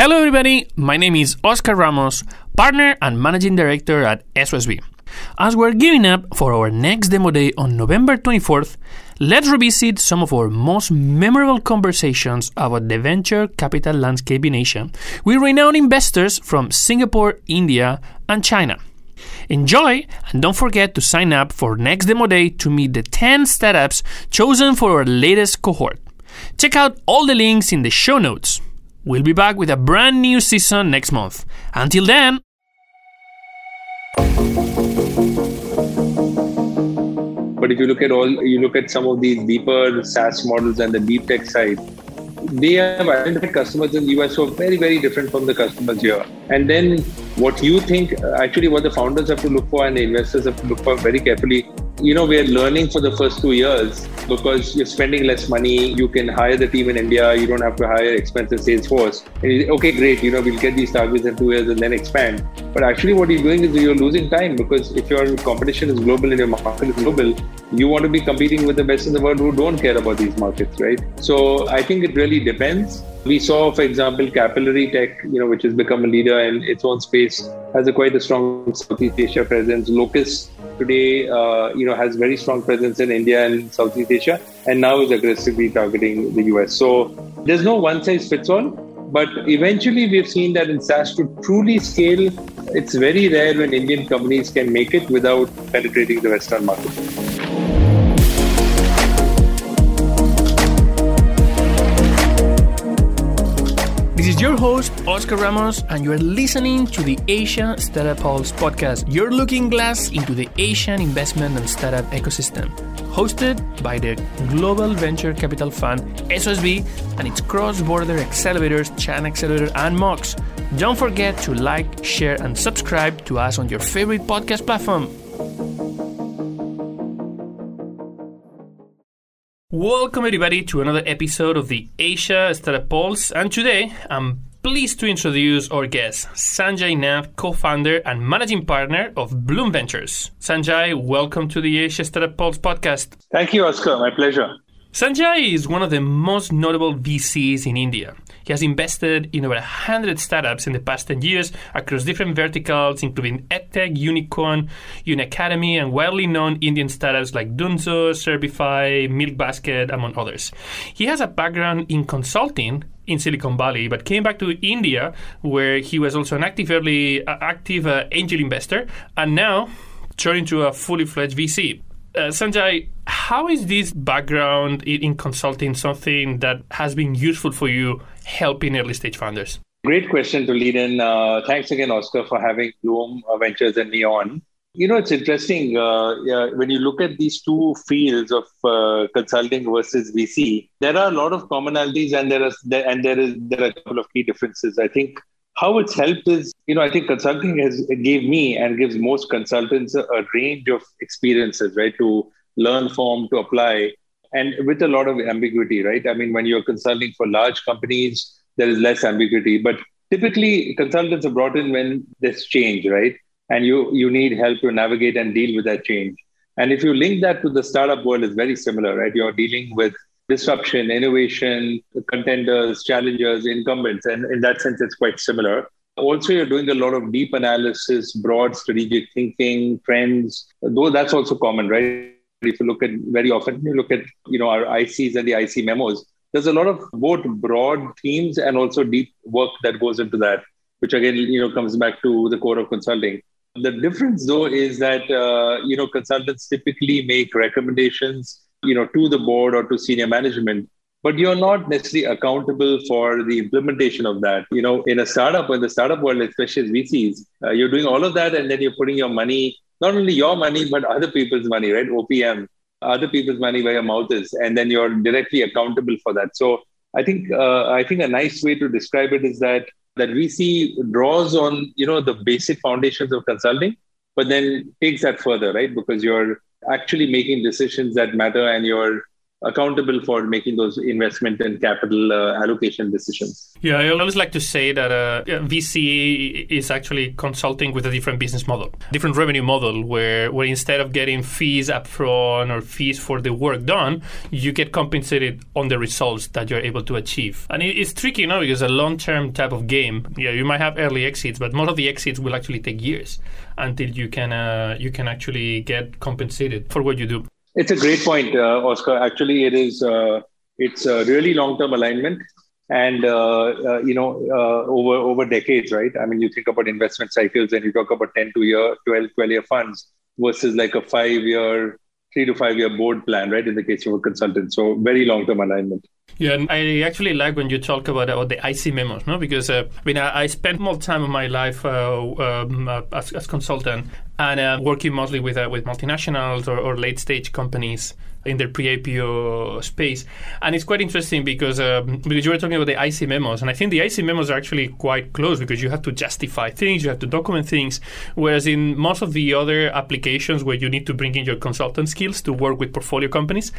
Hello, everybody. My name is Oscar Ramos, partner and managing director at SOSV. As we're gearing up for our next demo day on November 24th, let's revisit some of our most memorable conversations about the venture capital landscape in Asia with renowned investors from Singapore, India, and China. Enjoy, and don't forget to sign up for next demo day to meet the 10 startups chosen for our latest cohort. Check out all the links in the show notes. We'll be back with a brand new season next month. Until then, But if you look at all, you look at some of these deeper SaaS models and the deep tech side, they have identified customers in the US who are very, very different from the customers here. And then what you think, uh, actually, what the founders have to look for and the investors have to look for very carefully you know, we're learning for the first two years because you're spending less money. You can hire the team in India. You don't have to hire expensive sales force. Okay, great. You know, we'll get these targets in two years and then expand. But actually, what you're doing is you're losing time because if your competition is global and your market is global, you want to be competing with the best in the world who don't care about these markets, right? So I think it really depends. We saw, for example, Capillary Tech, you know, which has become a leader in its own space, has a quite a strong Southeast Asia presence. Locus today, uh, you know, has very strong presence in India and Southeast Asia, and now is aggressively targeting the US. So there's no one size fits all, but eventually we've seen that in SaaS to truly scale, it's very rare when Indian companies can make it without penetrating the Western market. Your host, Oscar Ramos, and you are listening to the Asia Startup Pulse podcast, your looking glass into the Asian investment and startup ecosystem. Hosted by the Global Venture Capital Fund, SOSV, and its cross border accelerators, Chinaccelerator, and MOX. Don't forget to like, share, and subscribe to us on your favorite podcast platform. Welcome, everybody, to another episode of the Asia Startup Pulse. And today, I'm pleased to introduce our guest, Sanjay Nath, co founder and managing partner of Blume Ventures. Sanjay, welcome to the Asia Startup Pulse podcast. Thank you, Oscar. My pleasure. Sanjay is one of the most notable VCs in India. He has invested in over 100 startups in the past 10 years across different verticals, including EdTech, Unicorn, Unacademy, and widely known Indian startups like Dunzo, Servify, Milkbasket, among others. He has a background in consulting in Silicon Valley, but came back to India, where he was also an active early, uh, active uh, angel investor, and now turned into a fully fledged VC. Uh, Sanjay, how is this background in, consulting something that has been useful for you helping early stage founders? Great question to lead in. Uh, thanks again, Oscar, for having Blume Ventures and me on. You know, it's interesting uh, yeah, when you look at these two fields of uh, consulting versus VC. There are a lot of commonalities, and there is and there is there are a couple of key differences. I think how it's helped is, you know, I think consulting has gave me and gives most consultants a, a range of experiences, right, to learn from, to apply, and with a lot of ambiguity, right? I mean, when you're consulting for large companies, there is less ambiguity, but typically consultants are brought in when there's change, right? And you you need help to navigate and deal with that change. And if you link that to the startup world, it's very similar, right? You're dealing with disruption, innovation, contenders, challengers, incumbents. And in that sense, it's quite similar. Also, you're doing a lot of deep analysis, broad strategic thinking, trends. Though that's also common, right? If you look at very often, you look at you know our ICs and the IC memos. There's a lot of both broad themes and also deep work that goes into that, which again you know comes back to the core of consulting. The difference, though, is that uh, you know consultants typically make recommendations you know, to the board or to senior management, but you're not necessarily accountable for the implementation of that. You know, in a startup, in the startup world, especially as VCs, uh, you're doing all of that, and then you're putting your money, not only your money, but other people's money, right? OPM, other people's money where your mouth is, and then you're directly accountable for that. So I think uh, I think a nice way to describe it is that that VC draws on you know the basic foundations of consulting, but then takes that further, right? Because you're actually making decisions that matter and you're accountable for making those investment and capital uh, allocation decisions. Yeah, I always like to say that uh, VC is actually consulting with a different business model, different revenue model, where where instead of getting fees upfront or fees for the work done, you get compensated on the results that you're able to achieve. And it's tricky, you know, because a long-term type of game. Yeah, you might have early exits, but most of the exits will actually take years until you can uh, you can actually get compensated for what you do. It's a great point, uh, Oscar. Actually, it is. Uh, it's a really long-term alignment, and uh, uh you know, uh, over over decades, right? I mean, you think about investment cycles, and you talk about 10 to year, 12, 12 year funds versus like a five-year, three to five-year board plan, right? In the case of a consultant, so very long-term alignment. Yeah, and I actually like when you talk about about the IC memos, no? Because uh, I mean, I, I, spent more time of my life uh, um, uh, as, as consultant and uh, working mostly with uh, with multinationals or, or late stage companies in their pre-IPO space. And it's quite interesting because um, because you were talking about the IC memos, and I think the IC memos are actually quite close because you have to justify things, you have to document things, whereas in most of the other applications where you need to bring in your consultant skills to work with portfolio companies,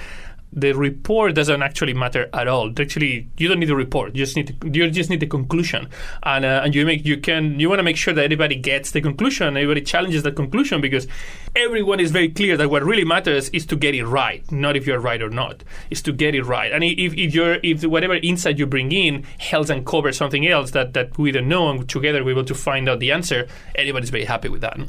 the report doesn't actually matter at all. Actually, you don't need a report. You just need to, you just need the conclusion, and uh, and you make you can you want to make sure that everybody gets the conclusion, everybody challenges the conclusion because everyone is very clear that what really matters is to get it right, not if you're right or not. Is to get it right, and if if you're if whatever insight you bring in helps uncover something else that that we don't know, and together we're able to find out the answer, everybody's very happy with that.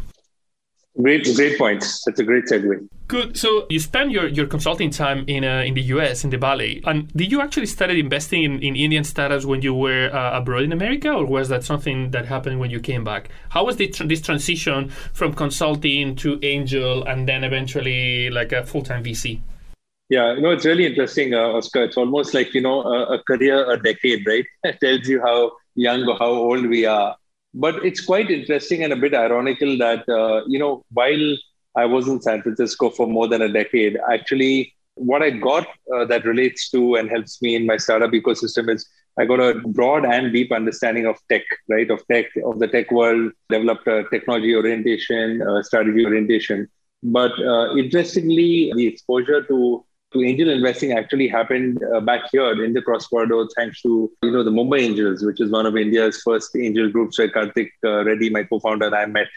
Great, great points. That's a great segue. Good. So you spend your, your consulting time in uh, in the U.S. in the Valley, and did you actually start investing in, in Indian startups when you were uh, abroad in America, or was that something that happened when you came back? How was this, this transition from consulting to angel, and then eventually like a full time VC? Yeah, you know, it's really interesting, uh, Oscar. It's almost like you know a, a career, a decade, right? It tells you how young or how old we are but it's quite interesting and a bit ironical that uh, you know while I was in San Francisco for more than a decade, actually what I got uh, that relates to and helps me in my startup ecosystem is I got a broad and deep understanding of tech, right? Of tech, of the tech world, developed technology orientation, uh, strategy orientation. But uh, interestingly, the exposure to to angel investing actually happened uh, back here in the cross corridor thanks to you know the Mumbai Angels, which is one of India's first angel groups where Karthik uh, Reddy, my co-founder, I met.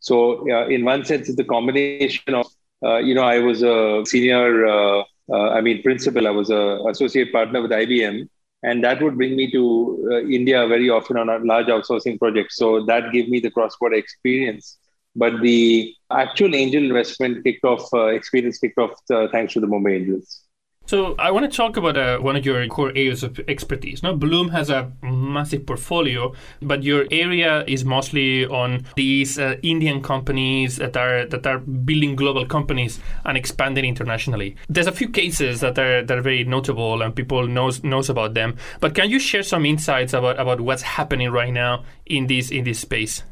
So uh, in one sense, it's a combination of uh, you know I was a senior, uh, uh, I mean principal, I was a associate partner with IBM, and that would bring me to India very often on a large outsourcing project. So that gave me the cross-border experience but the actual angel investment kicked off, uh, experience kicked off uh, thanks to the Mumbai Angels. So I want to talk about uh, one of your core areas of expertise. Now, Blume has a massive portfolio, but your area is mostly on these uh, Indian companies that are that are building global companies and expanding internationally. There's a few cases that are that are very notable and people knows knows about them. But can you share some insights about, about what's happening right now in this in this space?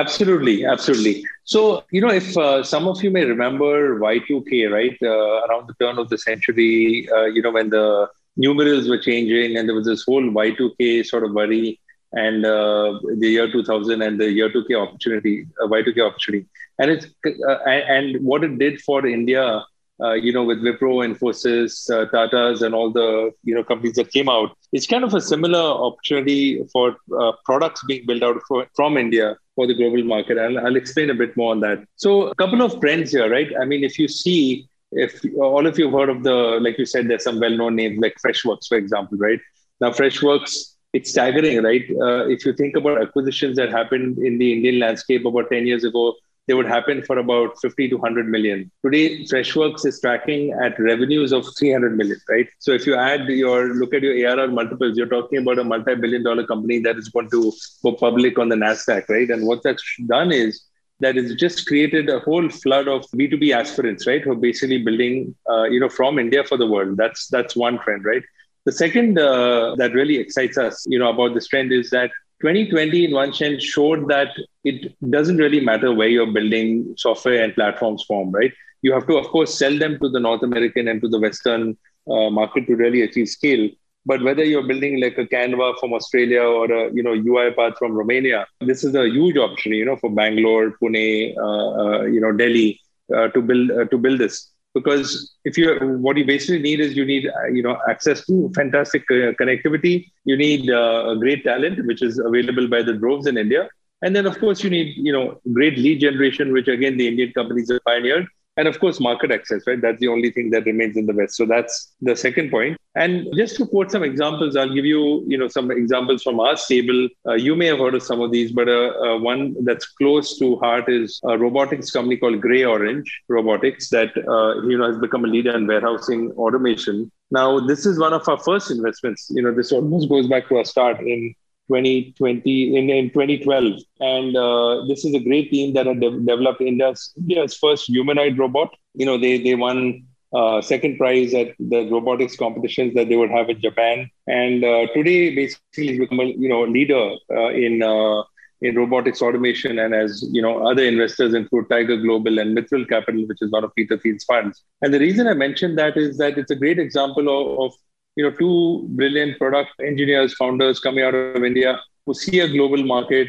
Absolutely, absolutely. So, you know, if uh, some of you may remember Y2K, right, uh, around the turn of the century, uh, you know, when the numerals were changing and there was this whole Y2K sort of worry and uh, the year 2000 and the year 2K opportunity, uh, Y2K opportunity. And it's, uh, and what it did for India uh, you know, with Wipro, Infosys, uh, Tata's, and all the you know companies that came out. It's kind of a similar opportunity for uh, products being built out for, from India for the global market. I'll, I'll explain a bit more on that. So, a couple of trends here, right? I mean, if you see, if all of you have heard of the, like you said, there's some well-known names like Freshworks, for example, right? Now, Freshworks it's staggering, right? Uh, if you think about acquisitions that happened in the Indian landscape about 10 years ago, they would happen for about 50 to 100 million. Today, Freshworks is tracking at revenues of 300 million, right? So if you add your look at your ARR multiples, you're talking about a multi-billion dollar company that is going to go public on the Nasdaq, right? And what that's done is that it's just created a whole flood of B2B aspirants, right? Who are basically building, uh, you know, from India for the world. That's that's one trend, right? The second uh, that really excites us, you know, about this trend is that 2020 in one sense showed that it doesn't really matter where you're building software and platforms from, right? You have to, of course, sell them to the North American and to the Western uh, market to really achieve scale. But whether you're building like a Canva from Australia or a you know UiPath from Romania, this is a huge opportunity, you know, for Bangalore, Pune, uh, uh, you know, Delhi uh, to build uh, to build this. Because if you what you basically need is you need uh, you know access to fantastic uh, connectivity. You need uh, great talent which is available by the droves in india. And then of course you need you know great lead generation which again the indian companies have pioneered and of course market access right? That's the only thing that remains in the west. So that's the second point. And just to quote some examples i'll give you you know some examples from our stable. Uh, you may have heard of some of these but uh, uh, one that's close to heart is a robotics company called GreyOrange robotics that uh, you know has become a leader in warehousing automation. Now this is one of our first investments. You know this almost goes back to our start in 2020 in, in 2012 and uh, this is a great team that had de- developed india's, india's first humanoid robot. You know they they won uh, second prize at the robotics competitions that they would have in japan. And uh, today basically become a you know leader uh, in uh, in robotics automation and as you know other investors include tiger global and mithril capital which is one of peter thiel's funds. And the reason i mentioned that is that it's a great example of, of you know, two brilliant product engineers, founders coming out of India who see a global market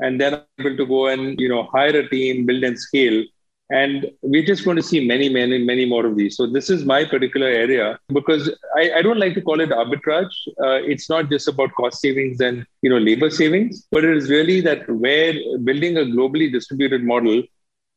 and then able to go and, you know, hire a team, build and scale. And we're just going to see many, many, many more of these. So this is my particular area because I, I don't like to call it arbitrage. Uh, it's not just about cost savings and you know labor savings, but it is really that where building a globally distributed model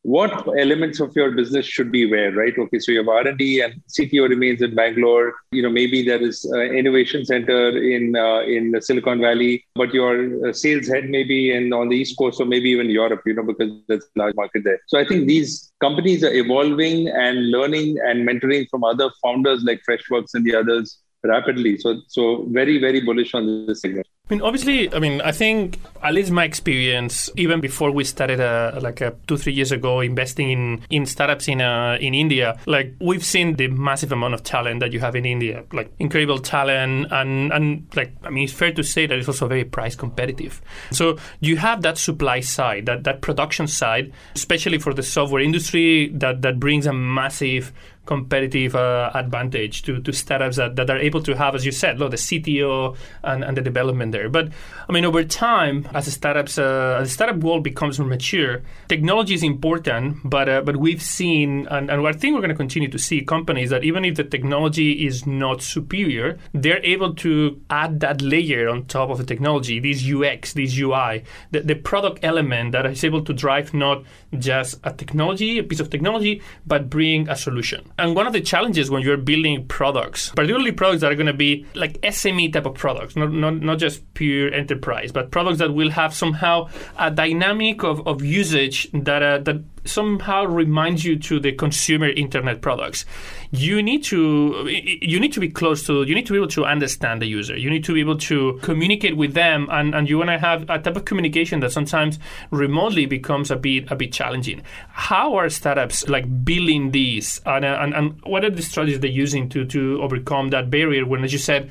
what elements of your business should be where right? Okay so you have r&d and cto remains in bangalore. You know maybe there is an innovation center in uh, in silicon valley but your uh, sales head maybe in on the east coast or maybe even europe you know because there's a large market there. So i think these companies are evolving and learning and mentoring from other founders like freshworks and the others rapidly. So so very very bullish on this segment I mean, obviously, I mean, I think at least my experience, even before we started, uh, like uh, two three years ago, investing in in startups in uh, in India, like we've seen the massive amount of talent that you have in India, like incredible talent, and and like I mean, it's fair to say that it's also very price competitive. So you have that supply side, that that production side, especially for the software industry, that that brings a massive competitive uh, advantage to, to startups that, that are able to have, as you said, look, the CTO and, and the development there. But I mean, over time, as startups, uh, as the startup world becomes more mature, technology is important. But uh, but we've seen, and, and I think we're going to continue to see companies that even if the technology is not superior, they're able to add that layer on top of the technology, these UX, these UI, the, the product element that is able to drive not just a technology, a piece of technology, but bring a solution. And one of the challenges when you're building products, particularly products that are going to be like SME type of products, not, not, not just pure enterprise, but products that will have somehow a dynamic of, of usage that, uh, that somehow reminds you to the consumer internet products. You need to you need to be close to you need to be able to understand the user. You need to be able to communicate with them and, and you want to have a type of communication that sometimes remotely becomes a bit a bit challenging. How are startups like building these? And, uh, and, and what are the strategies they're using to to overcome that barrier when as you said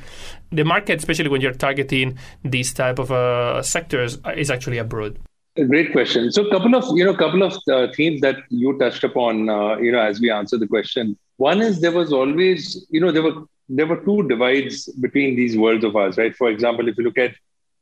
the market especially when you're targeting these type of uh, sectors is actually abroad great question. So, a couple of you know, couple of uh, themes that you touched upon, uh, you know, as we answer the question. One is there was always, you know, there were there were two divides between these worlds of ours, right? For example, if you look at,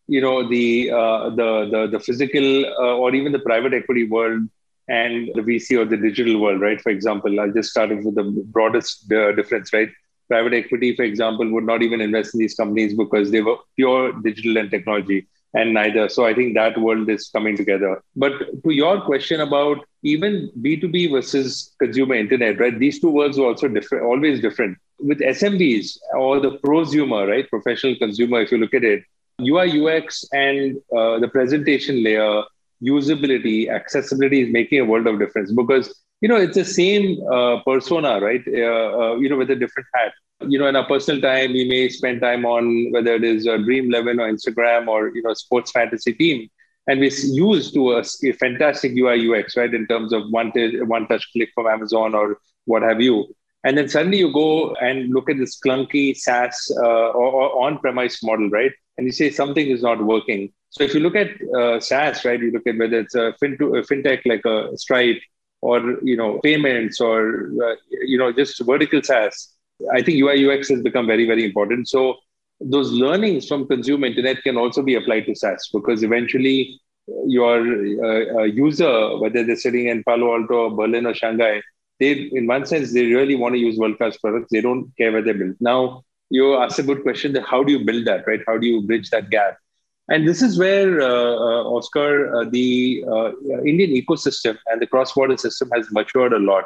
you know, the uh, the, the the physical uh, or even the private equity world and the VC or the digital world, right? For example, I'll just start with the broadest uh, difference, right? Private equity, for example, would not even invest in these companies because they were pure digital and technology and neither. So I think that world is coming together. But to your question about even B2B versus consumer internet, right? These two worlds are also different, always different. With SMBs or the prosumer, right? Professional consumer, if you look at it, UI, UX, and uh, the presentation layer, usability, accessibility is making a world of difference because you know it's the same uh, persona, right? Uh, uh you know, with a different hat you know, in our personal time, we may spend time on whether it is a Dream Eleven or Instagram or you know, sports fantasy team, and we use to a, a, fantastic UI UX, right, in terms of one t- one touch click from Amazon or what have you. And then suddenly you go and look at this clunky SaaS uh, or, or on-premise model, right? And you say something is not working. So if you look at uh, SaaS, right, you look at whether it's a, fin- a fintech like a Stripe or you know payments or uh, you know just vertical SaaS I think UI UX has become very, very important. So those learnings from consumer internet can also be applied to SaaS because eventually your uh, uh, user, whether they're sitting in Palo Alto or Berlin or Shanghai, they, in one sense, they really want to use world class products. They don't care where they build. Now, you ask a good question that how do you build that, right? How do you bridge that gap? And this is where, uh, uh, Oscar, uh, the Indian ecosystem and the cross border system has matured a lot.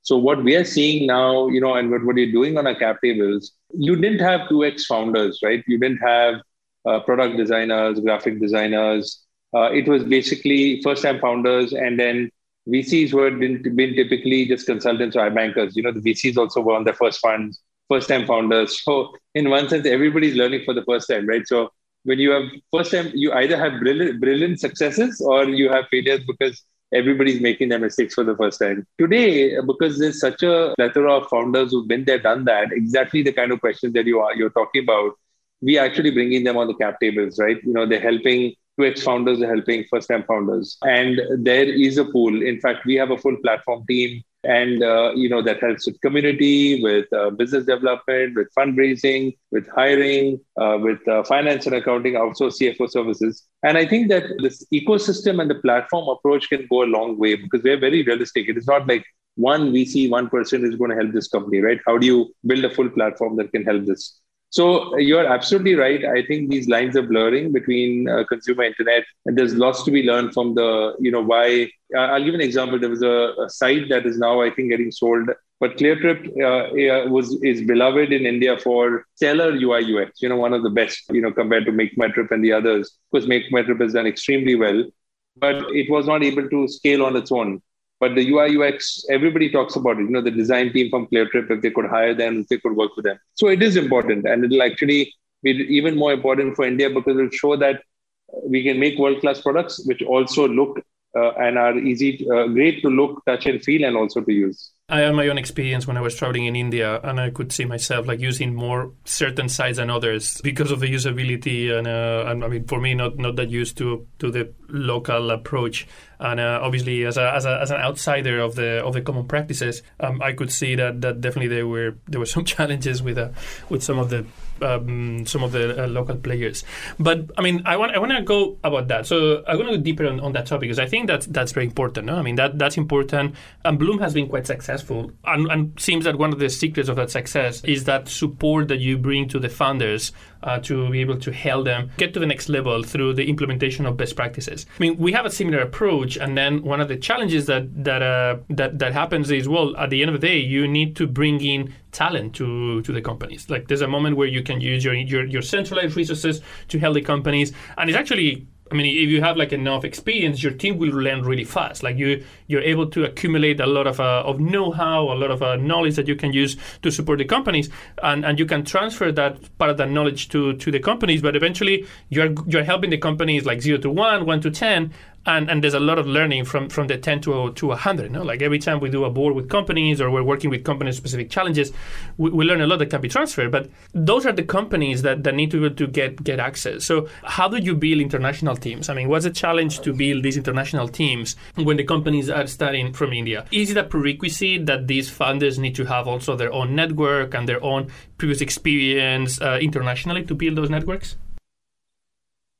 So, what we are seeing now, you know, and what, what you're doing on our cap tables, you didn't have 2x founders, right? You didn't have uh, product designers, graphic designers. Uh, it was basically first time founders and then VCs were been, been typically just consultants or bankers. You know, the VCs also were on their first funds, first time founders. So in one sense, everybody's learning for the first time, right? So when you have first time, you either have brilliant, brilliant successes or you have failures because everybody's making their mistakes for the first time. Today, because there's such a plethora of founders who've been there, done that, exactly the kind of questions that you are you're talking about, we actually bringing them on the cap tables, right? You know, they're helping 2x founders are helping first time founders. And there is a pool. In fact, we have a full platform team and uh, you know that helps with community with uh, business development with fundraising with hiring uh, with uh, finance and accounting outsource cfo services. And i think that this ecosystem and the platform approach can go a long way because we're very realistic. It is not like one vc one person is going to help this company right? How do you build a full platform that can help this so you're absolutely right. I think these lines are blurring between uh, consumer internet, and there's lots to be learned from the, you know, why. Uh, I'll give an example. There was a, a, site that is now, I think, getting sold, but ClearTrip uh, was is beloved in India for stellar UI UX. You know, one of the best. You know, compared to MakeMyTrip and the others, because MakeMyTrip has done extremely well, but it was not able to scale on its own. But the UI UX, everybody talks about it. You know, the design team from ClearTrip, if they could hire them, if they could work with them. So it is important, and it'll actually be even more important for India because it'll show that we can make world class products which also look uh, and are easy, uh, great to look, touch, and feel, and also to use. I had my own experience when I was traveling in India, and I could see myself like using more certain sites than others because of the usability. And, uh, and I mean, for me, not not that used to to the local approach. And uh, obviously, as a, as a as an outsider of the of the common practices, um, I could see that that definitely there were there were some challenges with uh, with some of the um, some of the uh, local players. But I mean, I want I want to go about that. So I want to go deeper on, on that topic because I think that that's very important. No? I mean that that's important. And Blume has been quite successful, and, and seems that one of the secrets of that success is that support that you bring to the founders uh, to be able to help them get to the next level through the implementation of best practices. I mean, we have a similar approach, and then one of the challenges that that uh, that that happens is well, at the end of the day, you need to bring in talent to to the companies. Like there's a moment where you can use your your, your centralized resources to help the companies, and it's actually I mean, if you have like enough experience, your team will learn really fast. Like you, you're able to accumulate a lot of uh, of know-how, a lot of uh, knowledge that you can use to support the companies, and, and you can transfer that part of that knowledge to to the companies. But eventually, you're you're helping the companies like zero to one, one to ten, and and there's a lot of learning from from the 10 to to 100 no? Like every time we do a board with companies or we're working with company specific challenges we, we, learn a lot that can be transferred. But those are the companies that, that need to to get get access. So how do you build international teams? I mean what's the challenge to build these international teams when the companies are starting from india? Is it a prerequisite that these funders need to have also their own network and their own previous experience uh, internationally to build those networks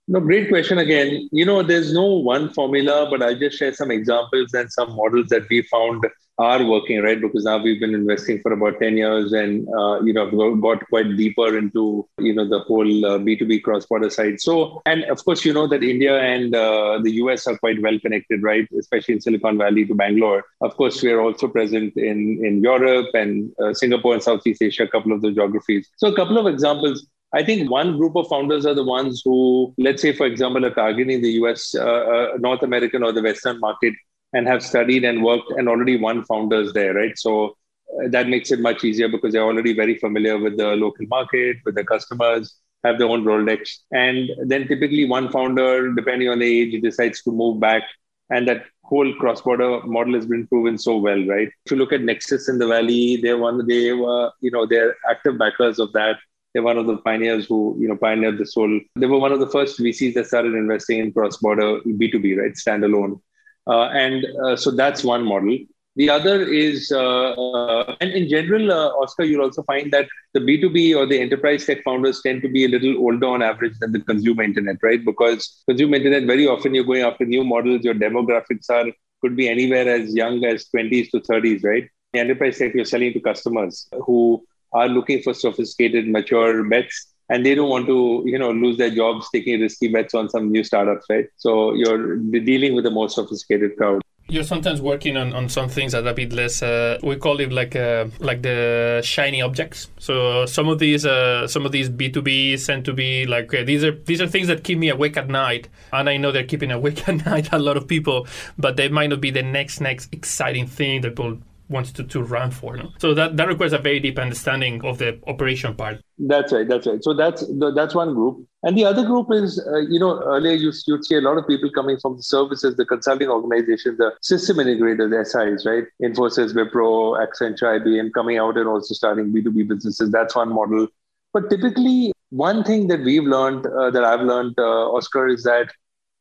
no, great question again. You know, there's no one formula, but I'll just share some examples and some models that we found are working, right? Because now we've been investing for about 10 years and, uh, you know, got quite deeper into, you know, the whole uh, B2B cross-border side. So, and of course, you know that India and uh, the US are quite well connected, right? Especially in Silicon Valley to Bangalore. Of course, we are also present in, in Europe and uh, Singapore and Southeast Asia, a couple of the geographies. So a couple of examples. I think one group of founders are the ones who, let's say, for example, are targeting the US, uh, uh, North American or the Western market and have studied and worked and already won founders there, right? So uh, that makes it much easier because they're already very familiar with the local market, with the customers, have their own Rolodex. And then typically one founder, depending on the age, decides to move back. And that whole cross-border model has been proven so well, right? If you look at Nexus in the Valley, they're one, they were, you know, they're active backers of that they're one of the pioneers who, you know, pioneered this whole. They were one of the first VCs that started investing in cross-border B2B, right, standalone. Uh, and uh, so that's one model. The other is, uh, uh and in general, uh, Oscar, you'll also find that the B2B or the enterprise tech founders tend to be a little older on average than the consumer internet, right? Because consumer internet, very often you're going after new models. Your demographics are could be anywhere as young as 20s to 30s, right? enterprise tech, you're selling to customers who are looking for sophisticated, mature bets and they don't want to you know lose their jobs taking risky bets on some new startups right? So you're dealing with a more sophisticated crowd. You're sometimes working on, on some things that are a bit less uh, we call it like uh, like the shiny objects. So some of these uh, some of these b2b tend to be like uh, these are these are things that keep me awake at night and i know they're keeping awake at night a lot of people but they might not be the next next exciting thing that will wants to, to run for. No? So that, that requires a very deep understanding of the operation part. That's right. That's right. So that's that's one group, and the other group is uh, you know earlier you you'd see a lot of people coming from the services, the consulting organizations, the system integrators, the SIs, right? Infosys, Wipro, Accenture, IBM, coming out and also starting B two B businesses. That's one model. But typically, one thing that we've learned, uh, that I've learned, uh, Oscar, is that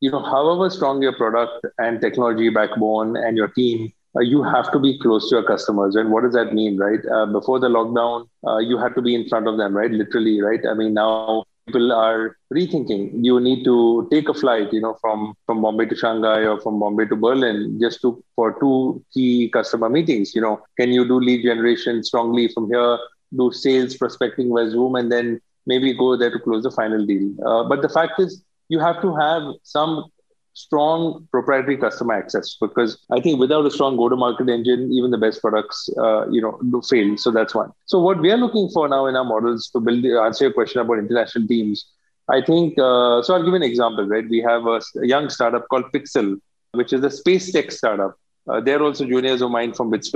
you know however strong your product and technology backbone and your team uh, you have to be close to your customers. And what does that mean, right? Uh, before the lockdown, uh, you had to be in front of them, right? Literally, right? I mean, now people are rethinking. You need to take a flight, you know, from from Bombay to Shanghai or from Bombay to Berlin just to for two key customer meetings. You know, can you do lead generation strongly from here? Do sales prospecting by Zoom, and then maybe go there to close the final deal. Uh, but the fact is, you have to have some strong proprietary customer access because I think without a strong go-to-market engine, even the best products, uh, you know, do fail. So that's one. So what we are looking for now in our models to build, answer your question about international teams. I think uh, so. I'll give an example. Right, we have a, young startup called Pixxel, which is a space tech startup. Uh, they're also juniors of mine from BITS.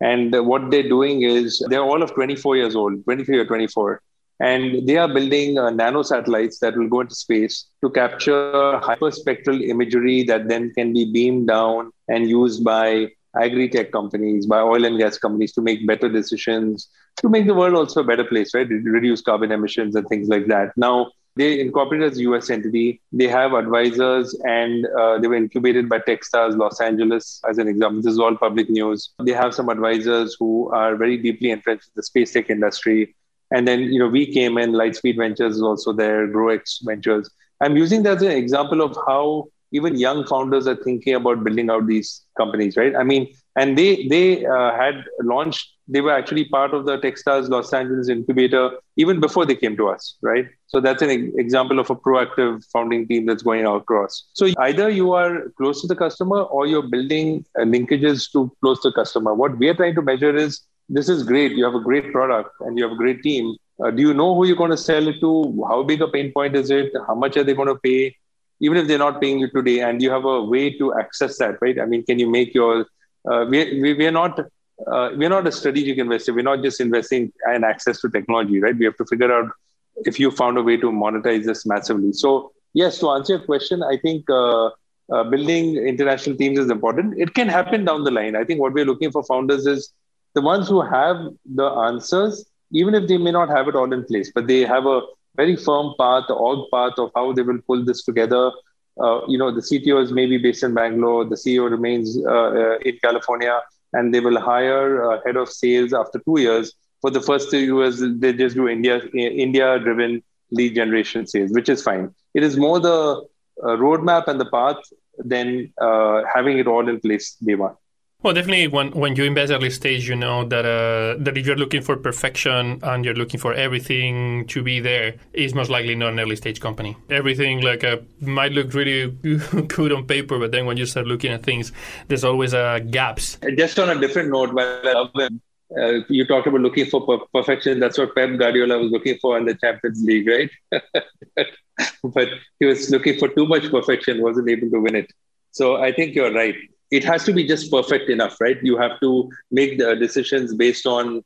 And uh, what they're doing is they're all of 24 years old, 23 or 24. And they are building uh, nano satellites that will go into space to capture hyperspectral imagery that then can be beamed down and used by agri-tech companies, by oil and gas companies to make better decisions, to make the world also a better place, right? Reduce carbon emissions and things like that. Now, they incorporated as a US entity. They have advisors and uh, they were incubated by Techstars Los Angeles, as an example. This is all public news. They have some advisors who are very deeply entrenched in the space tech industry. And then, you know, we came in, Lightspeed Ventures is also there, GrowX Ventures. I'm using that as an example of how even young founders are thinking about building out these companies, right? I mean, and they they uh, had launched. They were actually part of the Techstars Los Angeles incubator even before they came to us, right? So that's an example of a proactive founding team that's going out across. So either you are close to the customer or you're building uh, linkages to close to the customer. What we are trying to measure is this is great. You have a great product and you have a great team. Uh, do you know who you're going to sell it to? How big a pain point is it? How much are they going to pay? Even if they're not paying you today, and you have a way to access that, right? I mean, can you make your? Uh, we, we we are not uh, we're not a strategic investor. We're not just investing in access to technology, right? We have to figure out if you found a way to monetize this massively. So yes, to answer your question, I think uh, uh, building international teams is important. It can happen down the line. I think what we're looking for founders is the ones who have the answers, even if they may not have it all in place, but they have a very firm path, the org path of how they will pull this together. Uh, you know, the CTO is maybe based in Bangalore, the CEO remains uh, uh, in California, and they will hire a head of sales after two years. For the first two years, they just do India India-driven lead generation sales, which is fine. It is more the uh, roadmap and the path than uh, having it all in place day one. Well, definitely, when, when you invest early stage, you know that uh, that if you're looking for perfection and you're looking for everything to be there, is most likely not an early stage company. Everything like uh, might look really good on paper, but then when you start looking at things, there's always uh, gaps. Just on a different note, love them, uh, you talked about looking for per- perfection. That's what Pep Guardiola was looking for in the Champions League, right? but he was looking for too much perfection, wasn't able to win it. So I think you're right it has to be just perfect enough, right? You have to make the decisions based on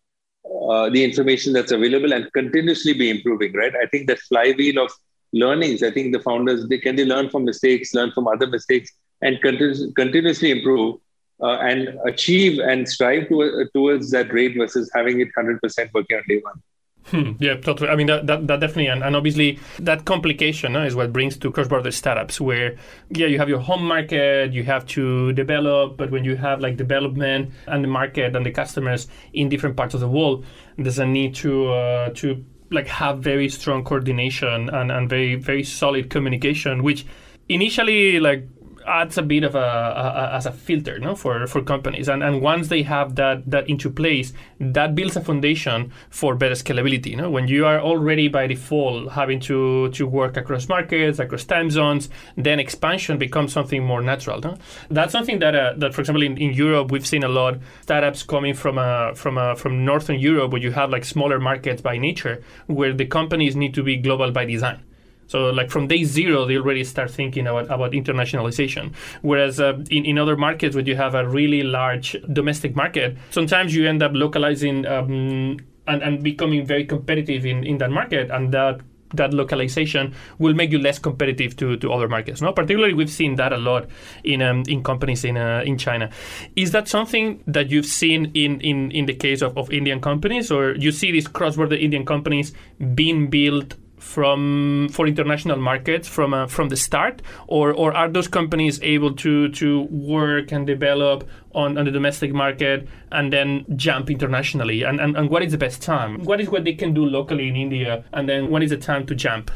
uh, the information that's available and continuously be improving, right? I think that flywheel of learnings, I think the founders, they can they learn from mistakes, learn from other mistakes, and continu- continuously improve uh, and achieve and strive to, uh, towards that rate versus having it 100% working on day one. Hmm, yeah, totally. I mean, that, that, that definitely, and, and, obviously, that complication is what brings to cross-border startups, where yeah, you have your home market, you have to develop, but when you have like development and the market and the customers in different parts of the world, there's a need to uh, to like have very strong coordination and, and very very solid communication, which initially like adds a bit of a, a, as a filter no for for companies. And and once they have that that into place that builds a foundation for better scalability you know when you are already by default having to to work across markets across time zones then expansion becomes something more natural no? that's something that uh, that for example in, in Europe we've seen a lot. Startups coming from a from a from northern Europe where you have like smaller markets by nature where the companies need to be global by design so, like from day zero, they already start thinking about, about internationalization. Whereas uh, in, in other markets, where you have a really large domestic market, sometimes you end up localizing um, and, and becoming very competitive in, in that market, and that that localization will make you less competitive to, to other markets. No, particularly we've seen that a lot in um, in companies in uh, in China. Is that something that you've seen in, in, in the case of, of Indian companies, or you see these cross border Indian companies being built from for international markets from uh, from the start, or or are those companies able to to work and develop on, on the domestic market and then jump internationally? And, and and what is the best time? What is what they can do locally in India, and then when is the time to jump?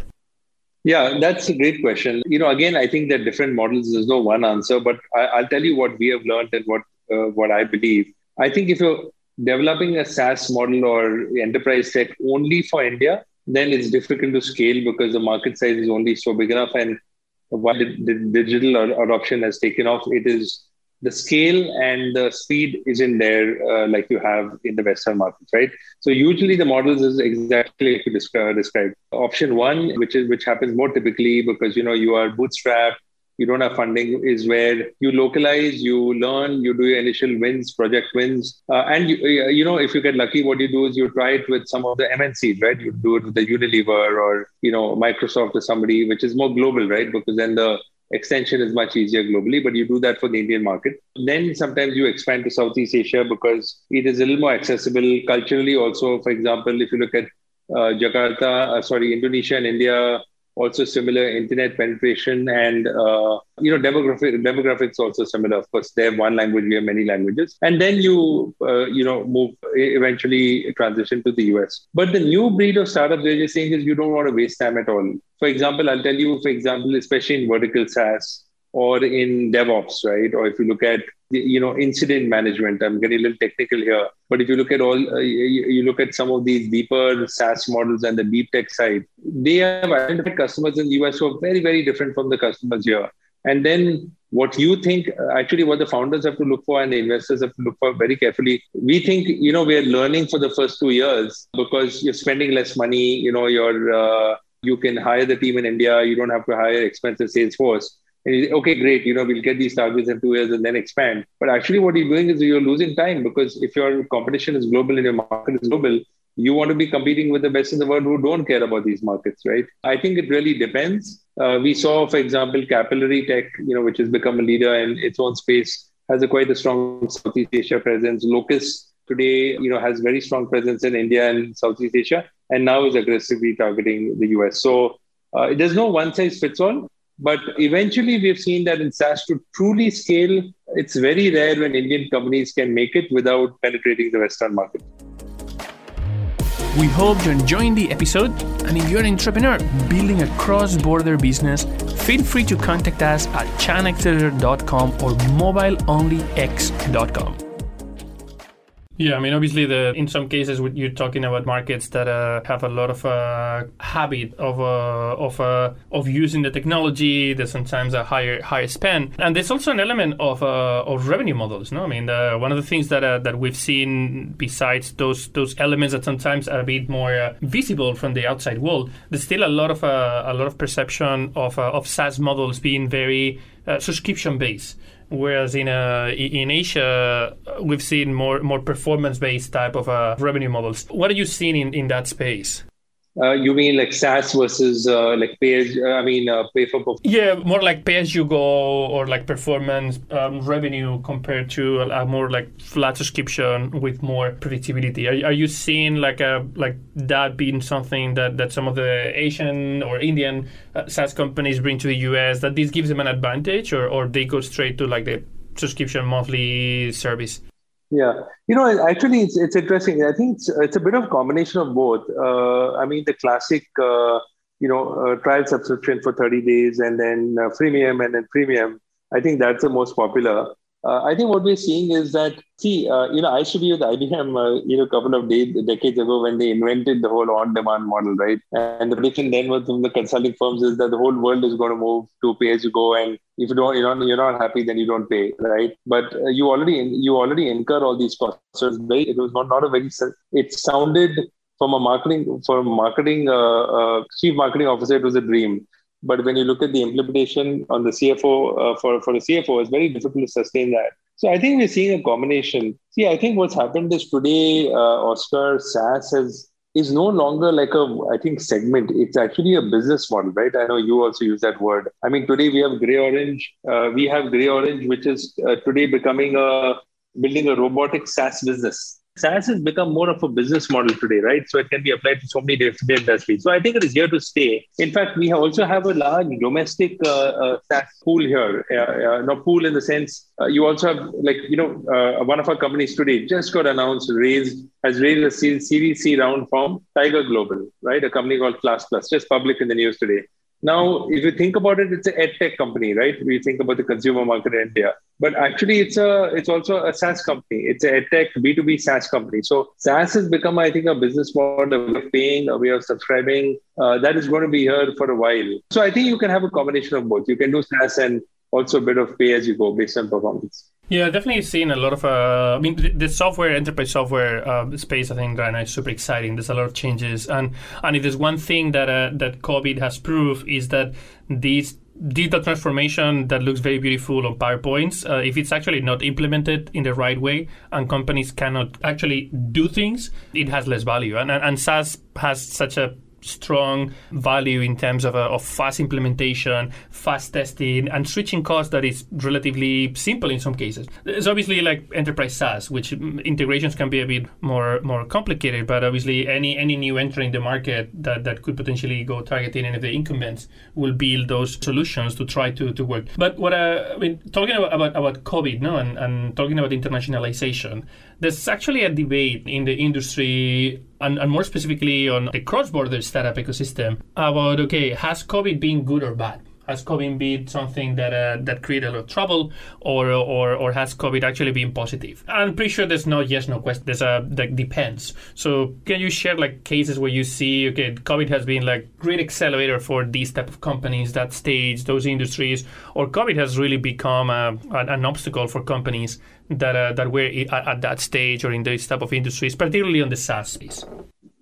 Yeah, that's a great question. You know, again, I think that different models. There's no one answer, but I, will tell you what we have learned and what uh, what I believe. I think if you're developing a SaaS model or enterprise tech only for India, then it's difficult to scale because the market size is only so big enough. And while the, digital adoption has taken off, it is the scale and the speed isn't there uh, like you have in the Western markets, right? So usually the models is exactly like you described. Option one, which is which happens more typically because you know you are bootstrapped you don't have funding is where you localize, you learn, you do your initial wins, project wins, uh, and you, uh, you know if you get lucky, what you do is you try it with some of the MNCs, right? You do it with the Unilever or you know Microsoft or somebody which is more global, right? Because then the extension is much easier globally, but you do that for the Indian market. Then sometimes you expand to Southeast Asia because it is a little more accessible culturally. Also, for example, if you look at uh, Jakarta, uh, sorry, Indonesia and India, also similar internet penetration and uh, you know demographic demographics also similar. Of course they have one language we have many languages. And then you uh, you know move eventually transition to the us but the new breed of startups they're just saying is you don't want to waste time at all. For example i'll tell you for example especially in vertical saas or in DevOps, right? Or if you look at you know incident management, I'm getting a little technical here, but if you look at all, uh, you, you, look at some of these deeper SaaS models and the deep tech side, they have identified customers in the US who are very very different from the customers here. And then what you think, uh, actually, what the founders have to look for and the investors have to look for very carefully. We think you know we're learning for the first two years because you're spending less money. You know, you're uh, you can hire the team in India. You don't have to hire expensive sales force okay, great, you know, we'll get these targets in two years and then expand. But actually, what you're doing is you're losing time because if your competition is global and your market is global, you want to be competing with the best in the world who don't care about these markets, right? I think it really depends. Uh, we saw, for example, Capillary Tech, you know, which has become a leader in its own space, has a quite a strong Southeast Asia presence. Locus today, you know, has very strong presence in India and Southeast Asia, and now is aggressively targeting the US. So uh, there's no one size fits all. But eventually, we've seen that in SaaS to truly scale, it's very rare when Indian companies can make it without penetrating the Western market. We hope you're enjoying the episode. And if you're an entrepreneur building a cross border business, feel free to contact us at chinaccelerator.com or mobileonlyx.com. Yeah, I mean, obviously, the in some cases you're talking about markets that uh, have a lot of uh, habit of uh, of uh, of using the technology. There's sometimes a higher higher spend, and there's also an element of uh, of revenue models. No, I mean, one of the things that uh, that we've seen besides those those elements that sometimes are a bit more visible from the outside world, there's still a lot of a lot of perception of of SaaS models being very subscription based whereas in uh, in Asia we've seen more more performance based type of uh, revenue models. What are you seeing in, in that space? Uh, you mean like SaaS versus uh, like pay? As, uh, I mean, uh, pay for performance. Yeah, more like pay as you go or like performance um, revenue compared to a, a, more like flat subscription with more predictability. Are, are you seeing like a like that being something that, that some of the Asian or Indian uh, SaaS companies bring to the US that this gives them an advantage, or or they go straight to like the subscription monthly service? Yeah, you know, actually, it's it's interesting. I think it's it's a bit of combination of both. Uh, I mean, the classic, uh, you know, uh, trial subscription for thirty days, and then uh, freemium, and then premium. I think that's the most popular. Uh, I think what we're seeing is that, see, uh, you know, I to be with IBM, uh, you know, a couple of days, decades ago when they invented the whole on-demand model, right? And the prediction then was from the consulting firms is that the whole world is going to move to pay-as-you-go, and if you don't, you're not, you're not happy, then you don't pay, right? But uh, you already you already incur all these costs. So very, it was not, not a very. It sounded from a marketing from marketing uh, uh, chief marketing officer, it was a dream but when you look at the implementation on the CFO uh, for, for the CFO, it's very difficult to sustain that. So I think we're seeing a combination. See, I think what's happened is today, uh, Oscar SaaS has is no longer like a I think segment. It's actually a business model, right? I know you also use that word. I mean, today we have greyOrange. Uh, we have GreyOrange, which is uh, today becoming a building a robotic SaaS business. SaaS has become more of a business model today, right? So it can be applied to so many different industries. So I think it is here to stay. In fact, we also have a large domestic uh, uh, SaaS pool here. Uh, no pool in the sense uh, you also have like you know uh, one of our companies today just got announced raised has raised a Series C round from Tiger Global, right? A company called Classplus, just public in the news today. Now, if you think about it, it's an edtech company, right? We think about the consumer market in India, but actually, it's a it's also a SaaS company. It's a edtech B two B SaaS company. So SaaS has become, I think, a business model of paying, a way of subscribing. Uh, that is going to be here for a while. So I think you can have a combination of both. You can do SaaS and also a bit of pay as you go based on performance. Yeah, definitely seen a lot of. Uh, I mean, the, software enterprise software uh, space, I think, right now is super exciting. There's a lot of changes, and and if there's one thing that uh, that COVID has proved is that these digital transformation that looks very beautiful on PowerPoints, uh, if it's actually not implemented in the right way and companies cannot actually do things, it has less value. And, and, and SaaS has such a strong value in terms of, uh, of fast implementation, fast testing, and switching costs that is relatively simple in some cases. It's obviously like enterprise SaaS, which integrations can be a bit more more complicated, but obviously any any new entrant in the market that, that could potentially go targeting any of the incumbents will build those solutions to try to, to work. But what uh, I mean, talking about, about, about COVID, no, and, and talking about internationalization, there's actually a debate in the industry and, and, more specifically on the cross-border startup ecosystem about okay has covid been good or bad has COVID been something that uh, that created a lot of trouble, or or or has COVID actually been positive? I'm pretty sure there's no yes no question. There's a that depends. So can you share like cases where you see okay COVID has been like great accelerator for these type of companies, that stage, those industries, or COVID has really become a, an, obstacle for companies that uh, that were at, at that stage or in these type of industries, particularly on the SaaS space.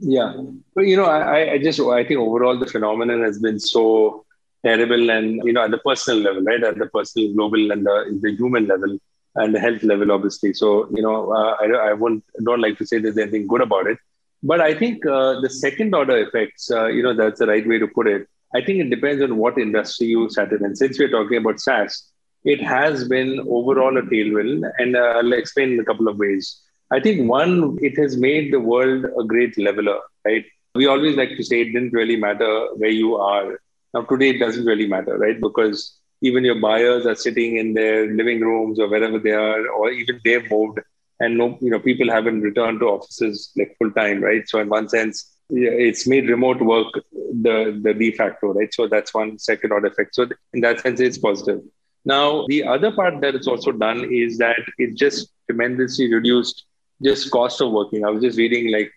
Yeah, but you know, I, I just I think overall the phenomenon has been so terrible and you know at the personal level right? At the personal global and the, the human level and the health level obviously. So you know uh, I, I won't don't like to say there's anything good about it. But i think uh, the second order effects uh, you know that's the right way to put it. I think it depends on what industry you sat in. And since we're talking about saas it has been overall a tailwind. And uh, i'll explain in a couple of ways. I think one it has made the world a great leveler right? We always like to say it didn't really matter where you are now, today it doesn't really matter, right? Because even your buyers are sitting in their living rooms or wherever they are, or even they've moved, and no, you know, people haven't returned to offices like full time, right? So in one sense, it's made remote work the the de facto, right? So that's one second order effect. So in that sense, it's positive. Now, the other part that it's also done is that it just tremendously reduced just cost of working. I was just reading like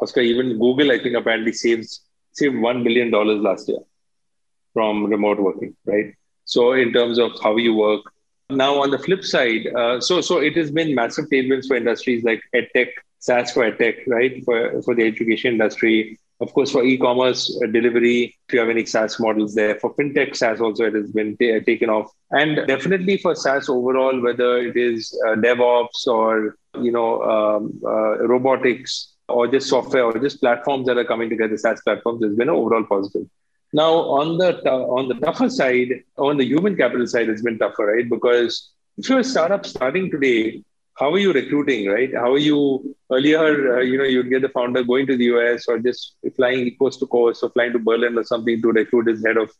Oscar, even Google, I think apparently saves saved one billion dollars last year from remote working, right? So in terms of how you work. Now on the flip side, uh, so so it has been massive tailwinds for industries like edtech, SaaS for edtech, right? For for the education industry, of course, for e-commerce uh, delivery, if you have any SaaS models there. For fintech SaaS also, it has been t- taken off, and definitely for SaaS overall, whether it is uh, DevOps or you know um, uh, robotics or just software or just platforms that are coming together, SaaS platforms, has been an overall positive. Now, on the on the tougher side, on the human capital side, it's been tougher, right? Because if you're a startup starting today, how are you recruiting, right? How are you earlier? Uh, you know, you'd get the founder going to the US or just flying coast to coast or flying to Berlin or something to recruit his head of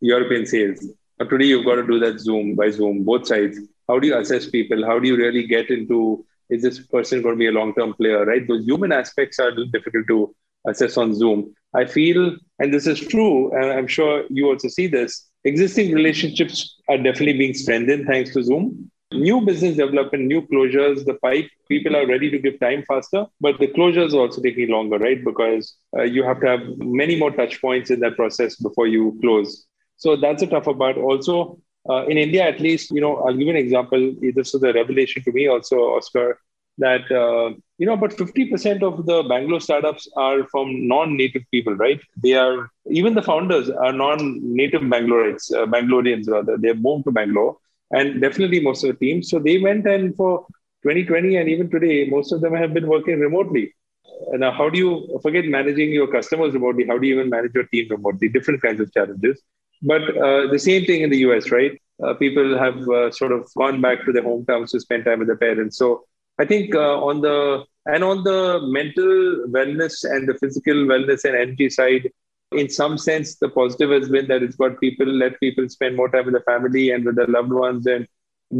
European sales. But today, you've got to do that Zoom by Zoom, both sides. How do you assess people? How do you really get into is this person going to be a long term player, right? Those human aspects are difficult to assess on Zoom. I feel, and this is true, and I'm sure you also see this, existing relationships are definitely being strengthened thanks to Zoom. New business development, new closures, the pipe, people are ready to give time faster, but the closures are also taking longer, right? Because uh, you have to have many more touch points in that process before you close. So that's a tougher part. Also, uh, in India, at least, you know, I'll give an example. This is a revelation to me also, Oscar, that, uh, you know, about 50% of the Bangalore startups are from non-native people, right? They are, even the founders are non-native Bangaloreites, uh, Bangaloreans rather. They've moved to Bangalore and definitely most of the teams. So they went and for 2020 and even today, most of them have been working remotely. Now, how do you forget managing your customers remotely? How do you even manage your team remotely? Different kinds of challenges. But uh, the same thing in the US, right? Uh, people have uh, sort of gone back to their hometowns to spend time with their parents. So I think uh, on the and on the mental wellness and the physical wellness and energy side, in some sense, the positive has been that it's got people let people spend more time with the family and with their loved ones and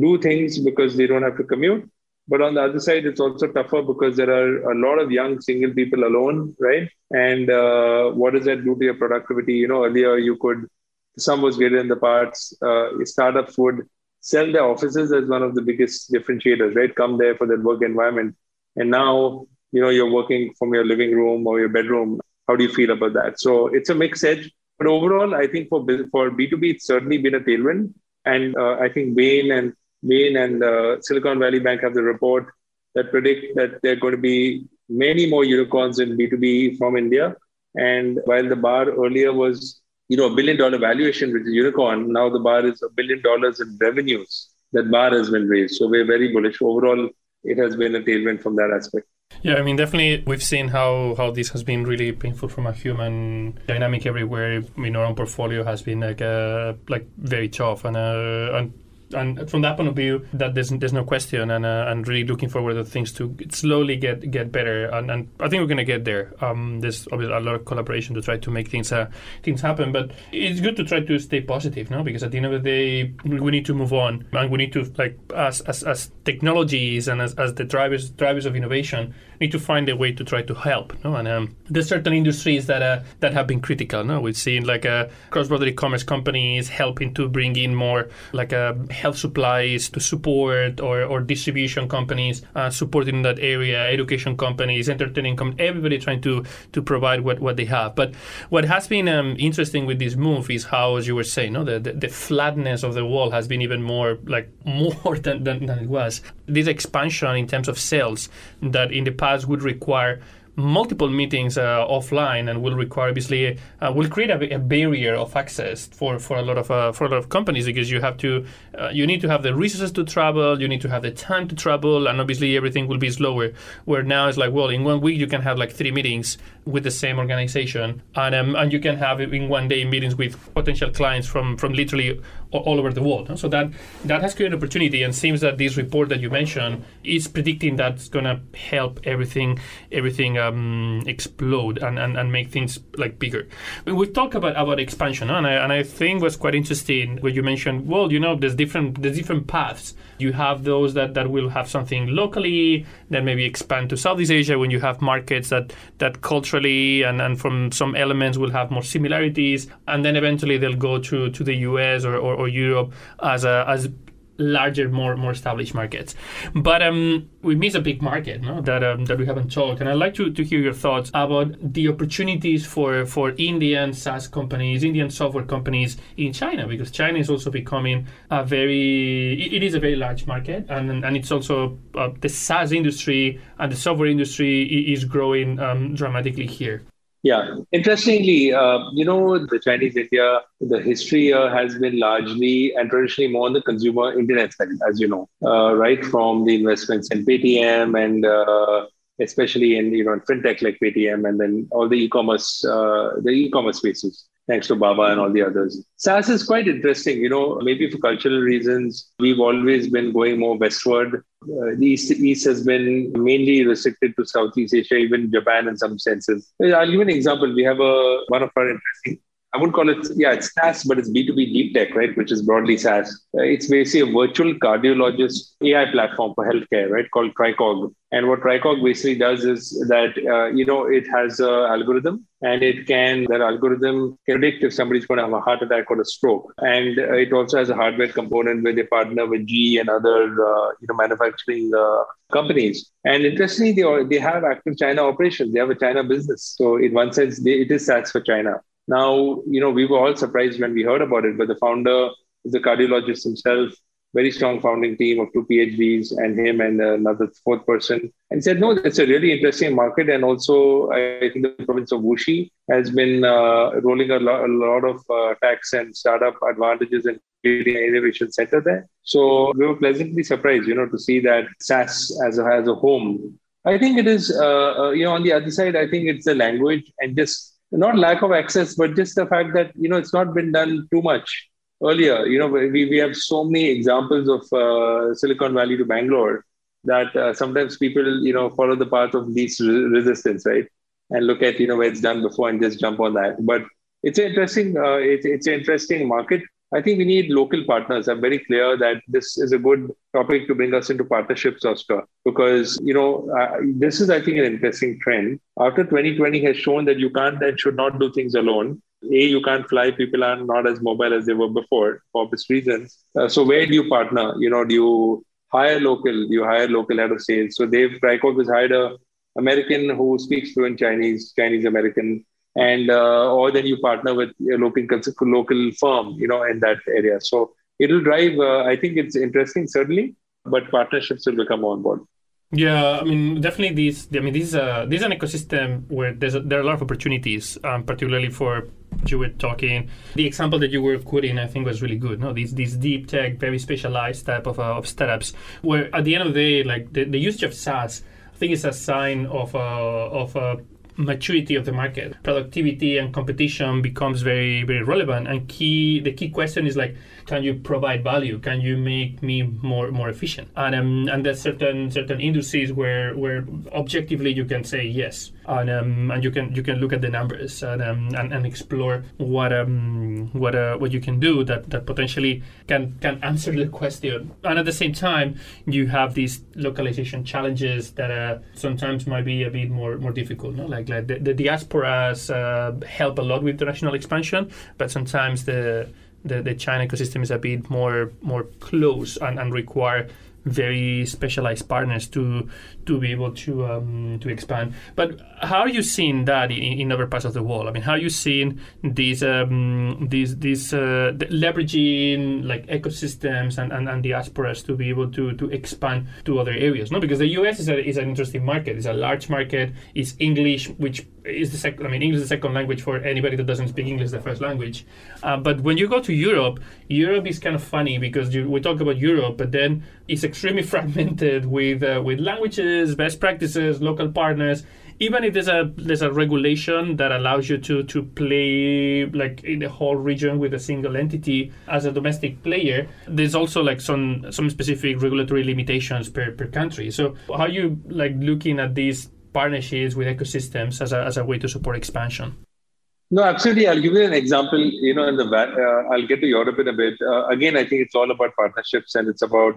do things because they don't have to commute. But on the other side, it's also tougher because there are a lot of young single people alone, right? And uh, what does that do to your productivity? You know, earlier you could, some was greater in the parts. Uh, startups would sell their offices as one of the biggest differentiators, right? Come there for that work environment. And now, you know, you're working from your living room or your bedroom. How do you feel about that? So it's a mixed edge. But overall, I think for for B2B, it's certainly been a tailwind. And uh, I think Bain and Bain and uh, Silicon Valley Bank have the report that predict that there are going to be many more unicorns in B2B from India. And while the bar earlier was, you know, a billion dollar valuation, which is unicorn, now the bar is a billion dollars in revenues. That bar has been raised. So we're very bullish. Overall, it has been a tailwind from that aspect. Yeah, I mean, definitely, we've seen how, how this has been really painful from a human dynamic everywhere. In our own portfolio has been like uh, like very tough, and uh, and and from that point of view, that there's there's no question, and uh, and really looking forward to things to slowly get get better, and, and I think we're gonna get there. Um, there's obviously a lot of collaboration to try to make things uh, things happen, but it's good to try to stay positive, no? Because at the end of the day, we need to move on, and we need to like as as, as technologies and as, as the drivers drivers of innovation need to find a way to try to help, no? And um, there's certain industries that uh, that have been critical, no? We've seen like uh, cross-border e-commerce companies helping to bring in more like uh, health supplies to support or, or distribution companies uh, supporting that area, education companies, entertaining companies, everybody trying to, to provide what, what they have. But what has been um, interesting with this move is how, as you were saying, no, the, the, the flatness of the wall has been even more like more than, than, than it was. This expansion in terms of sales that in the past would require multiple meetings uh, offline and will require obviously uh, will create a, a, barrier of access for, for a lot of uh, for a lot of companies because you have to uh, you need to have the resources to travel you need to have the time to travel and obviously everything will be slower. Where now it's like well in one week you can have like three meetings with the same organization and um, and you can have in one day meetings with potential clients from from literally all over the world. So that that has created opportunity, and seems that this report that you mentioned is predicting that's going to help everything everything um, explode and, and, and make things like bigger. We talk about about expansion, and I, and I think was quite interesting when you mentioned. Well, you know, there's different there's different paths. You have those that, that will have something locally, then maybe expand to Southeast Asia when you have markets that that culturally and, and from some elements will have more similarities, and then eventually they'll go to to the US or, or or Europe as a as larger, more more established markets. But um, we miss a big market no? that um, that we haven't talked, and I'd like to, to hear your thoughts about the opportunities for for Indian SaaS companies, Indian software companies in China, because China is also becoming a very it is a very large market, and and it's also uh, the SaaS industry and the software industry is growing um, dramatically here. Yeah, interestingly, uh, you know, the Chinese India, the history uh, has been largely and traditionally more on the consumer internet side, as you know, uh, right from the investments in Paytm and uh, especially in you know fintech like Paytm, and then all the e-commerce, uh, the e-commerce spaces thanks to Baba and all the others. SaaS is quite interesting. You know, maybe for cultural reasons, we've always been going more westward. Uh, the East, East has been mainly restricted to Southeast Asia, even Japan in some senses. I'll give an example. We have a one of our interesting I wouldn't call it, yeah, it's SaaS, but it's B2B deep tech, right? Which is broadly SaaS. Uh, it's basically a virtual cardiologist AI platform for healthcare, right? Called Tricog. And what Tricog basically does is that, uh, you know, it has an algorithm and it can that algorithm can predict if somebody's going to have a heart attack or a stroke. And uh, it also has a hardware component where they partner with GE and other uh, you know manufacturing uh, companies. And interestingly they, they have active china operations. They have a china business. So in one sense they, it is SaaS for china. Now you know we were all surprised when we heard about it but the founder is a cardiologist himself very strong founding team of two PhDs and him and another fourth person. And said, no, that's a really interesting market. And also, I think the province of Wuxi has been uh, rolling a, a, lot of uh, tax and startup advantages and creating an innovation center there. So we were pleasantly surprised, you know, to see that SaaS as a, as a home. I think it is, uh, uh, you know, on the other side, I think it's the language and just not lack of access, but just the fact that, you know, it's not been done too much earlier, you know, we, we have so many examples of uh, Silicon Valley to Bangalore that uh, sometimes people, you know, follow the path of least resistance, right? And look at, you know, where it's done before and just jump on that. But it's an interesting, uh, it's, it's an interesting market. I think we need local partners. I'm very clear that this is a good topic to bring us into partnerships, Oscar, because you know uh, this is, I think, an interesting trend. After 2020 has shown that you can't and should not do things alone a you can't fly people are not as mobile as they were before for obvious reasons. Uh, so where do you partner? You know do you hire local you hire local head of sales? So they've Tricog has hired a american who speaks fluent chinese chinese american and uh, or then you partner with a local local firm you know in that area. So it'll drive uh, i think it's interesting certainly but partnerships will become on board yeah, I mean, definitely these. I mean, this is a this is an ecosystem where there's a, there are a lot of opportunities, um, particularly for you were talking. The example that you were quoting, I think, was really good. No, these these deep tech, very specialized type of, uh, of startups, where at the end of the day, like the, the usage of SaaS, I think is a sign of uh, of uh, maturity of the market. Productivity and competition becomes very very relevant, and key. The key question is like can you provide value? Can you make me more more efficient? And um, and there's certain certain industries where where objectively you can say yes, and um, and you can you can look at the numbers and um, and, and explore what um what uh, what you can do that that potentially can can answer the question. And at the same time, you have these localization challenges that uh, sometimes might be a bit more more difficult. No? Like like the, the diasporas uh, help a lot with international expansion, but sometimes the the, the China ecosystem is a bit more more close and, and require very specialized partners to to be able to um, to expand. But how are you seeing that in, in, other parts of the world? I mean, how are you seeing these um, these these uh, leveraging like ecosystems and, and, and diasporas to be able to to expand to other areas? No, because the U.S. is a, is an interesting market. It's a large market. It's English, which is the second. I mean, English is the second language for anybody that doesn't speak English, the first language. Uh, but when you go to Europe, Europe is kind of funny because you, we talk about Europe, but then it's extremely fragmented with uh, with languages, best practices, local partners. Even if there's a there's a regulation that allows you to to play like in the whole region with a single entity as a domestic player, there's also like some some specific regulatory limitations per, per country. So how are you like looking at these partnerships with ecosystems as a, as a way to support expansion? No, absolutely. I'll give you an example. You know, in the uh, I'll get to Europe in a bit. Uh, again, I think it's all about partnerships and it's about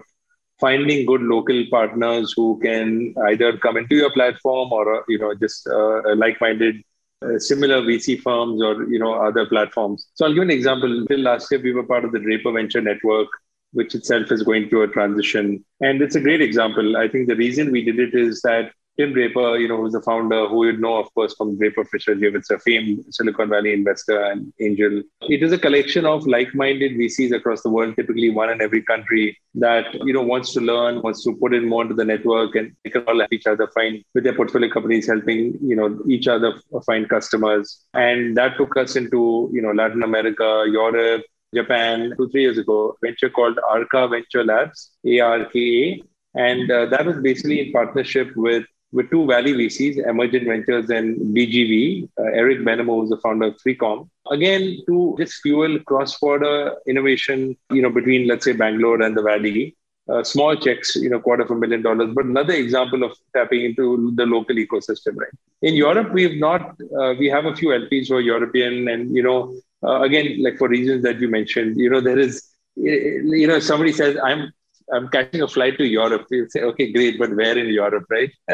finding good local partners who can either come into your platform or uh, you know just uh, like-minded uh, similar VC firms or you know other platforms. So I'll give an example. Until last year, we were part of the Draper Venture Network, which itself is going through a transition, and it's a great example. I think the reason we did it is that Tim Draper, you know, who's the founder, who you'd know, of course, from Draper Fisher It's a famed Silicon Valley investor and angel. It is a collection of like-minded VCs across the world, typically one in every country, that you know wants to learn, wants to put in more into the network, and they can all help each other find with their portfolio companies, helping you know each other find customers. And that took us into you know Latin America, Europe, Japan two three years ago. Venture called Arka Venture Labs, A R K A. And uh, that was basically in partnership with with two Valley VCs, Emergent Ventures and BGV. Uh, Eric Benhamou was the founder of 3Com. Again, to just fuel cross-border innovation, you know, between let's say Bangalore and the Valley. Uh, small checks, you know, quarter of a million dollars, but another example of tapping into the local ecosystem, right? In Europe, we've not, uh, we have a few LPs who are European, and you know, uh, again, like for reasons that you mentioned, you know, there is, you know, somebody says, I'm I'm catching a flight to Europe. You say, okay, great, but where in Europe, right?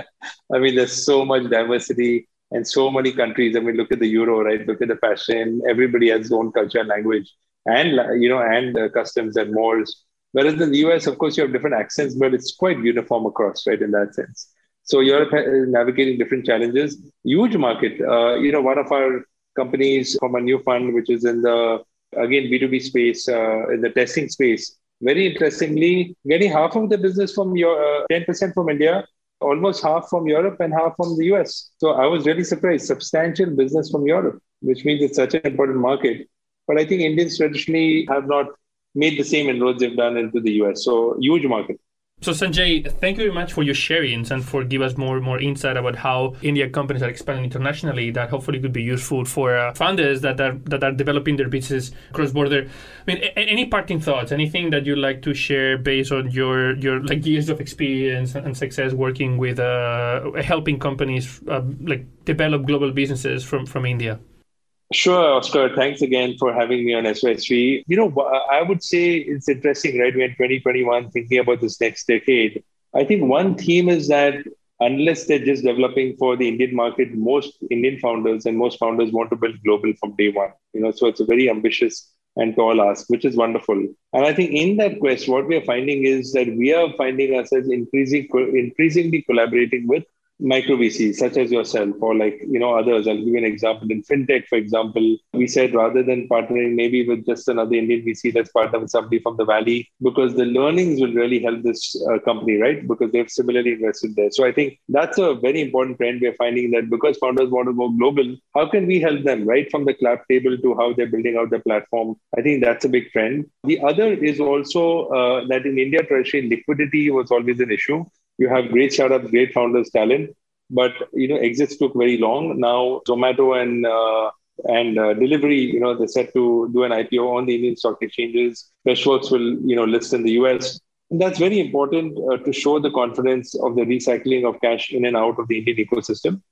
I mean, there's so much diversity. and so many countries. I mean, look at the euro, right? Look at the fashion. Everybody has their own culture and language, and you know, and uh, customs and mores. Whereas in the US, of course, you have different accents, but it's quite uniform across, right? In that sense. So Europe is navigating different challenges. Huge market. Uh, you know, one of our companies from a new fund, which is in the again B2B space, uh, in the testing space. Very interestingly, getting half of the business from your uh, 10% from India, almost half from Europe and half from the US. So I was really surprised. Substantial business from Europe, which means it's such an important market. But I think Indians traditionally have not made the same inroads they've done into the US. So huge market. So Sanjay, thank you very much for your sharings and for give us more more insight about how India companies are expanding internationally. That hopefully could be useful for uh, founders that are that are developing their businesses cross border. I mean, a- any parting thoughts? Anything that you'd like to share based on your your like years of experience and success working with uh, helping companies uh, like develop global businesses from from India? Sure, Oscar. Thanks again for having me on SOS3. You know, I would say it's interesting, right? We're in 2021 thinking about this next decade. I think one theme is that unless they're just developing for the Indian market, most Indian founders and most founders want to build global from day one. You know, so it's a very ambitious and tall ask, which is wonderful. And I think in that quest, what we are finding is that we are finding ourselves increasing, increasingly collaborating with micro VC, such as yourself or like you know others. I'll give you an example. In fintech, for example, we said rather than partnering maybe with just another Indian VC, let's partner with somebody from the valley because the learnings will really help this uh, company, right? Because they've similarly invested there. So I think that's a very important trend we're finding that because founders want to go global, how can we help them right from the club table to how they're building out the platform? I think that's a big trend. The other is also uh, that in India, traditionally liquidity was always an issue you have great startups, great founders, talent, but you know exits took very long. Now Zomato and uh, and uh, delivery, you know, they're set to do an IPO on the Indian stock exchanges. Freshworks will, you know, list in the US. And that's very important uh, to show the confidence of the recycling of cash in and out of the Indian ecosystem.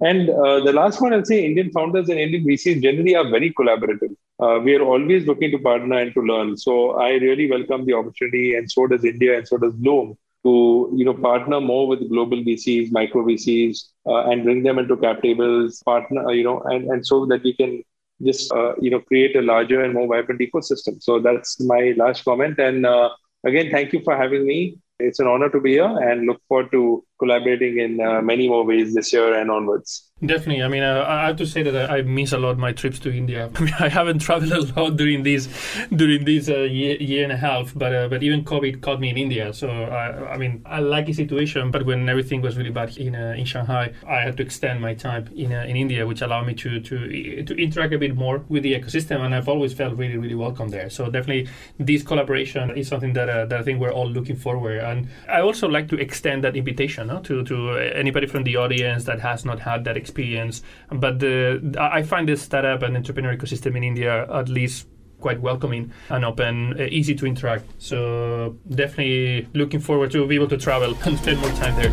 And uh, the last one, I'll say Indian founders and Indian VCs generally are very collaborative. Uh, we are always looking to partner and to learn. So I really welcome the opportunity, and so does India, and so does Blume, to you know partner more with global VCs, micro VCs, uh, and bring them into cap tables, partner uh, you know, and and so that we can just uh, you know create a larger and more vibrant ecosystem. So that's my last comment. And uh, again, thank you for having me. It's an honor to be here, and look forward to collaborating in uh, many more ways this year and onwards. Definitely. I mean, uh, I have to say that I miss a lot my trips to India. I mean, I haven't traveled a lot during this during this uh, year, year and a half, but uh, but even COVID caught me in India. So I, I mean, I like the situation, but when everything was really bad in uh, in Shanghai, I had to extend my time in uh, in India, which allowed me to to to interact a bit more with the ecosystem, and I've always felt really really welcome there. So definitely, this collaboration is something that that I think we're all looking forward. And I also like to extend that invitation to to anybody from the audience that has not had that experience. But the, I find this startup and entrepreneur ecosystem in India at least quite welcoming and open, uh, easy to interact. So definitely looking forward to be able to travel and spend more time there.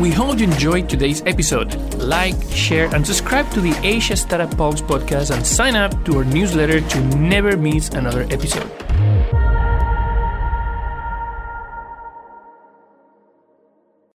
We hope you enjoyed today's episode. Like, share, and subscribe to the Asia Startup Pulse podcast and sign up to our newsletter to never miss another episode.